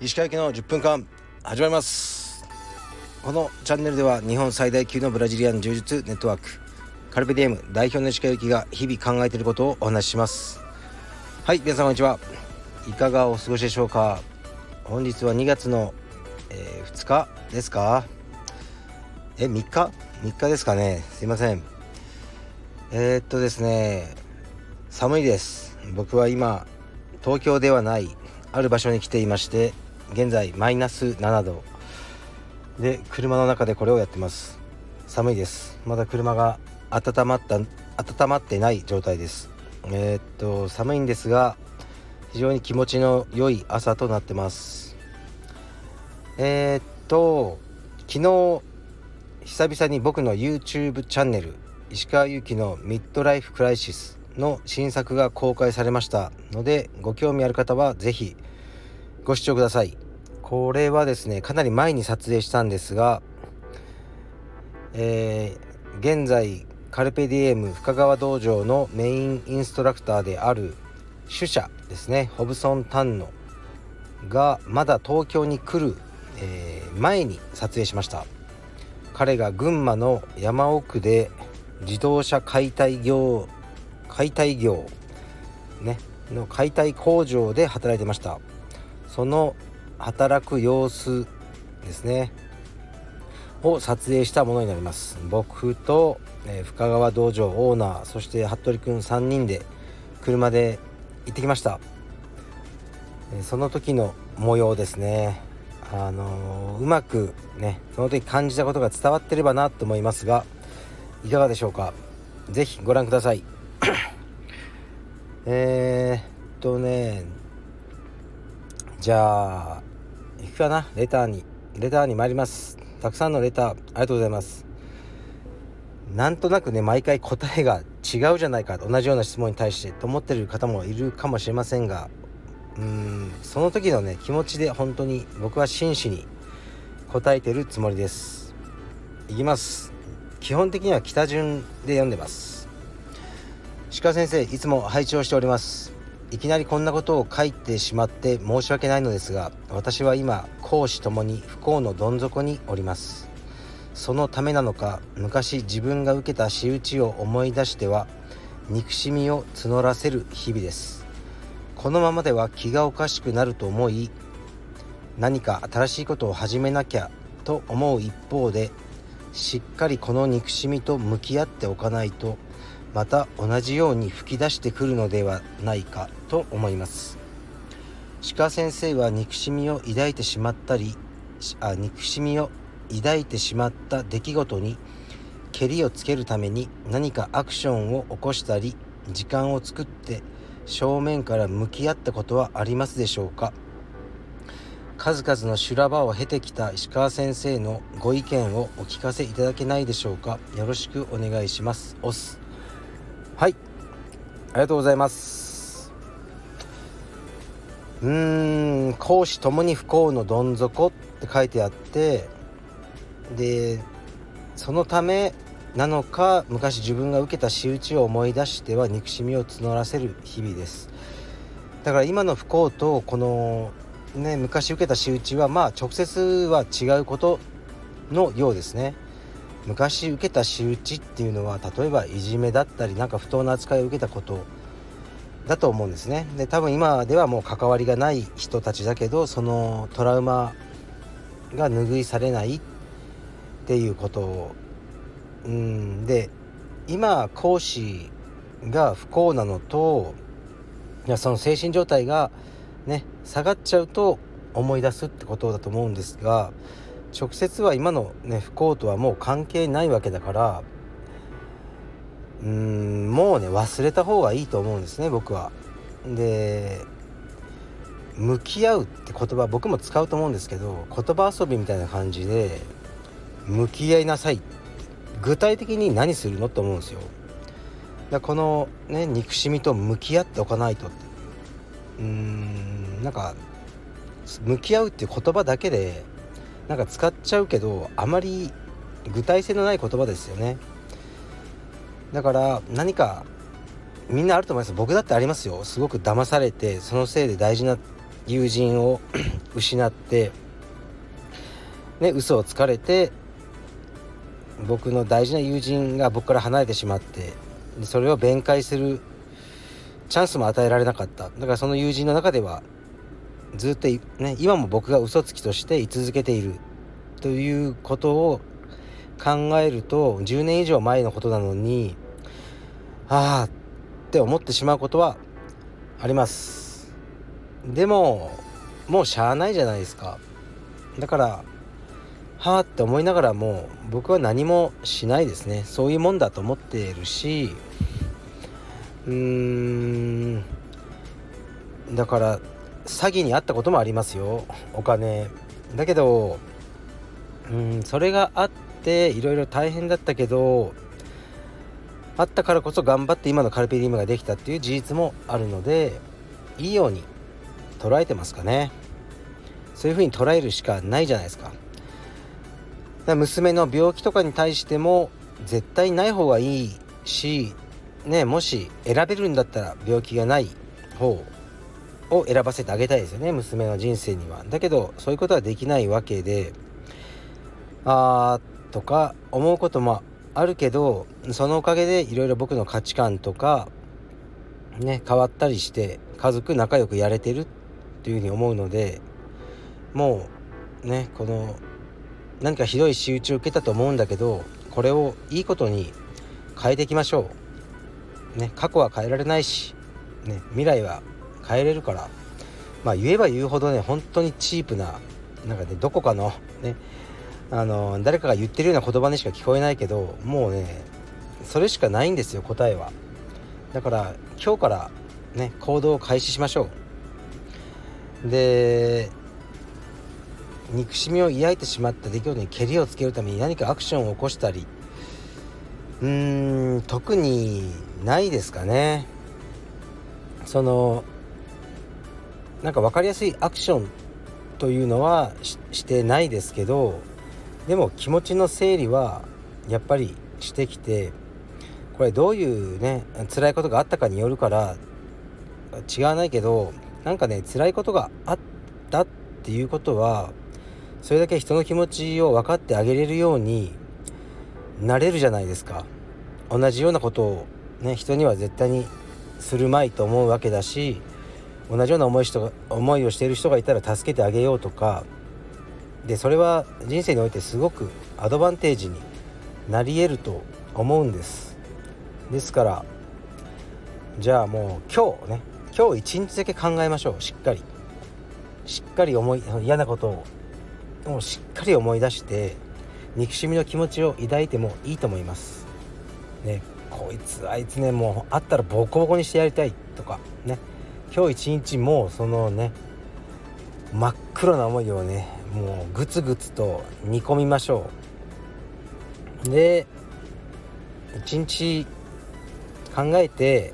石川行きの10分間始まります。このチャンネルでは日本最大級のブラジリアン柔術ネットワークカルペディエム代表の石川行きが日々考えていることをお話しします。はい皆さんこんにちは。いかがお過ごしでしょうか。本日は2月の、えー、2日ですか？え3日 ?3 日ですかね。すいません。えー、っとですね寒いです。僕は今東京ではないある場所に来ていまして現在マイナス7度。で車の中でこれをやってます。寒いです。まだ車が温まった温まってない状態です。えー、っと寒いんですが非常に気持ちの良い朝となってます。えー、っと昨日久々に僕の YouTube チャンネル石川祐希のミッドライフクライシスの新作が公開されましたのでご興味ある方は是非ご視聴ください。これはですねかなり前に撮影したんですが、えー、現在カルペディエム深川道場のメインインストラクターである主者ですねホブソン・タンノがまだ東京に来る、えー、前に撮影しました。彼が群馬の山奥で自動車解体業解体業ねの解体工場で働いてました。その働く様子ですね。を撮影したものになります。僕と、えー、深川道場オーナーそして服部くん3人で車で行ってきました、えー、その時の模様ですね。あのー、うまくねその時感じたことが伝わってればなと思いますがいかがでしょうか？是非ご覧ください。えー、っとねじゃあ行くかな？レターにレターに参ります。たくさんのレターありがとうございます。なんとなくね毎回答えが違うじゃないか同じような質問に対してと思ってる方もいるかもしれませんがうーんその時のね気持ちで本当に僕は真摯に答えてるつもりです。いきます。基本的には北順で読んでます。鹿先生いつも拝聴しております。いきなりこんなことを書いてしまって申し訳ないのですが私は今公私ともに不幸のどん底におります。そのためなのか昔自分が受けた仕打ちを思い出しては憎しみを募らせる日々です。このままでは気がおかしくなると思い何か新しいことを始めなきゃと思う一方でしっかりこの憎しみと向き合っておかないとまた同じように吹き出してくるのではないかと思います。鹿先生は憎しみを抱いてしまったりあ憎しみを抱いてしまった出来事にけりをつけるために何かアクションを起こしたり時間を作って正面から向き合ったことはありますでしょうか？数々の修羅場を経てきた石川先生のご意見をお聞かせいただけないでしょうか。よろしくお願いします。オスはい。ありがとうございます。うーん。公私ともに不幸のどん底って書いてあってでそのためなのか昔自分が受けた仕打ちを思い出しては憎しみを募らせる日々です。だから今の不幸とこのね昔受けた仕打ちはまあ直接は違うことのようですね。昔受けた仕打ちっていうのは例えばいじめだったりなんか不当な扱いを受けたことだと思うんですね。で多分今ではもう関わりがない人たちだけどそのトラウマが拭いされないっていうことうんで今講師が不幸なのといやその精神状態がね下がっちゃうと思い出すってことだと思うんですが直接は今の、ね、不幸とはもう関係ないわけだからうーんもうね忘れた方がいいと思うんですね僕は。で向き合うって言葉僕も使うと思うんですけど言葉遊びみたいな感じで向き合いなさい具体的に何するのと思うんですよ。だこのね憎しみと向き合っておかないとうーんなんか向き合うっていう言葉だけでなんか使っちゃうけどあまり具体性のない言葉ですよね。だから何かみんなあると思います。僕だってありますよ。すごく騙されてそのせいで大事な友人を 失ってね嘘をつかれて僕の大事な友人が僕から離れてしまってそれを弁解するチャンスも与えられなかった。だからその友人の中ではずっとね今も僕が嘘つきとして居続けている。ということを考えると10年以上前のことなのにああって思ってしまうことはあります。でももうしゃあないじゃないですか。だからはあって思いながらも僕は何もしないですね。そういうもんだと思っているしうーんだから詐欺にあったこともありますよ。お金。だけどうんそれがあっていろいろ大変だったけどあったからこそ頑張って今のカルペディウムができたっていう事実もあるのでいいように捉えてますかね。そういうふうに捉えるしかないじゃないですか。か娘の病気とかに対しても絶対ない方がいいしねもし選べるんだったら病気がない方を選ばせてあげたいですよね娘の人生にはだけどそういうことはできないわけであーとか思うこともあるけどそのおかげでいろいろ僕の価値観とかね変わったりして家族仲良くやれてるっていうふうに思うのでもうねこの何かひどい仕打ちを受けたと思うんだけどこれをいいことに変えていきましょう。ね過去は変えられないし、ね、未来は変えれるから。まあ言えば言うほどね本当にチープななんかねどこかのねあの誰かが言ってるような言葉にしか聞こえないけどもうねそれしかないんですよ答えは。だから今日からね行動を開始しましょう。で憎しみを抱いてしまった出来事にけりをつけるために何かアクションを起こしたりうーん特にないですかね。そのなんか分かりやすいアクションというのはしてないですけどでも気持ちの整理はやっぱりしてきてこれどういうね辛いことがあったかによるから違わないけどなんかね辛いことがあったっていうことはそれだけ人の気持ちを分かってあげれるようになれるじゃないですか。同じようなことをね人には絶対にするまいと思うわけだし同じような思い人思いをしている人がいたら助けてあげようとか。でそれは人生においてすごくアドバンテージになり得ると思うんです。ですからじゃあもう今日ね今日一日だけ考えましょう。しっかり。しっかり思い嫌なことをもうしっかり思い出して憎しみの気持ちを抱いてもいいと思います。ねこいつあいつねもう会ったらボコボコにしてやりたいとかね。今日一日もうそのね真っ黒な思いをねもうグツグツと煮込みましょう。で一日考えて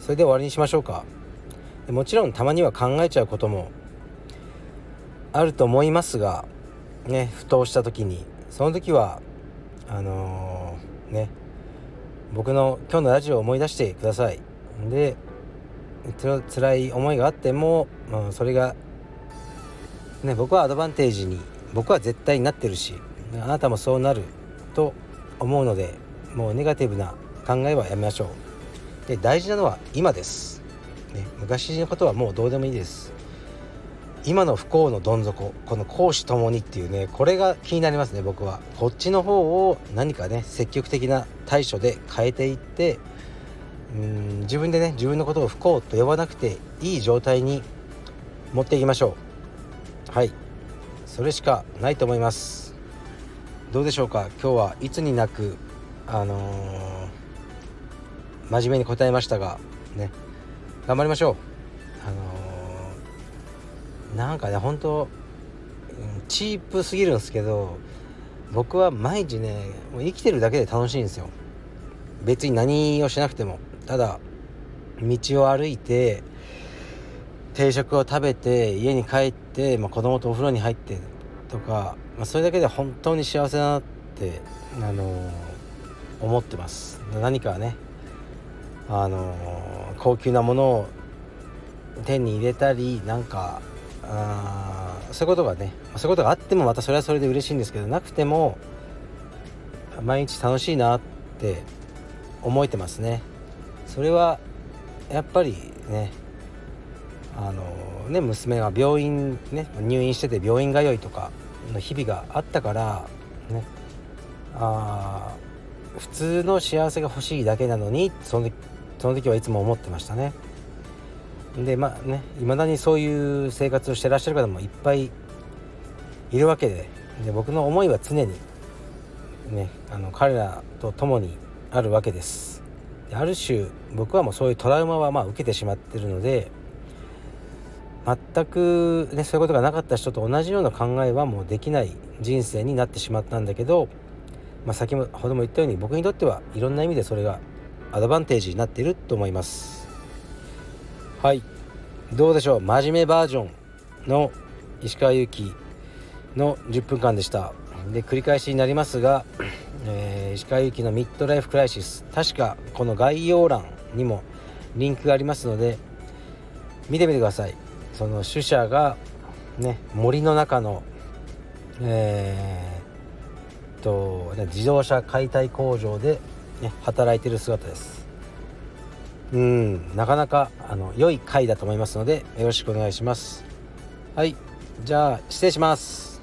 それで終わりにしましょうか。もちろんたまには考えちゃうこともあると思いますがねふとした時に。その時はあのー、ね僕の今日のラジオを思い出してください。で辛い思いがあっても、まあ、それがね僕はアドバンテージに僕は絶対になってるしあなたもそうなると思うのでもうネガティブな考えはやめましょう。で大事なのは今です、ね、昔のことはもうどうでもいいです。今の不幸のどん底この公私ともにっていうねこれが気になりますね僕は。こっちの方を何かね積極的な対処で変えていってうん自分でね自分のことを不幸と呼ばなくていい状態に持っていきましょう。はい。それしかないと思います。どうでしょうか？今日はいつになくあのー、真面目に答えましたがね。頑張りましょう。あのー、なんかね本当チープすぎるんですけど僕は毎日ねもう生きてるだけで楽しいんですよ。別に何をしなくても。ただ道を歩いて定食を食べて家に帰って、まあ、子供とお風呂に入ってとか、まあ、それだけで本当に幸せだなって、あのー、思ってます。何かね、あの高級なものを手に入れたりなんかあそういうことがねそういうことがあってもまたそれはそれで嬉しいんですけどなくても毎日楽しいなって思えてますね。それはやっぱりねあのね娘が病院ね入院してて病院通いとかの日々があったからねあ普通の幸せが欲しいだけなのにそのその時はいつも思ってましたね。でまあねいまだにそういう生活をしてらっしゃる方もいっぱいいるわけでで僕の思いは常にねあの彼らと共にあるわけです。ある種僕はもうそういうトラウマはまあ受けてしまってるので全く、ね、そういうことがなかった人と同じような考えはもうできない人生になってしまったんだけど、まあ、先ほども言ったように僕にとってはいろんな意味でそれがアドバンテージになっていると思います。はい。どうでしょう？真面目バージョンの石川祐希の10分間でした。で繰り返しになりますが、えー、石川祐希のミッドライフクライシス。確かこの概要欄にもリンクがありますので見てみてください。その主者がね森の中のえー、と自動車解体工場で、ね、働いてる姿です。うんなかなかあの良い回だと思いますのでよろしくお願いします。はいじゃあ失礼します。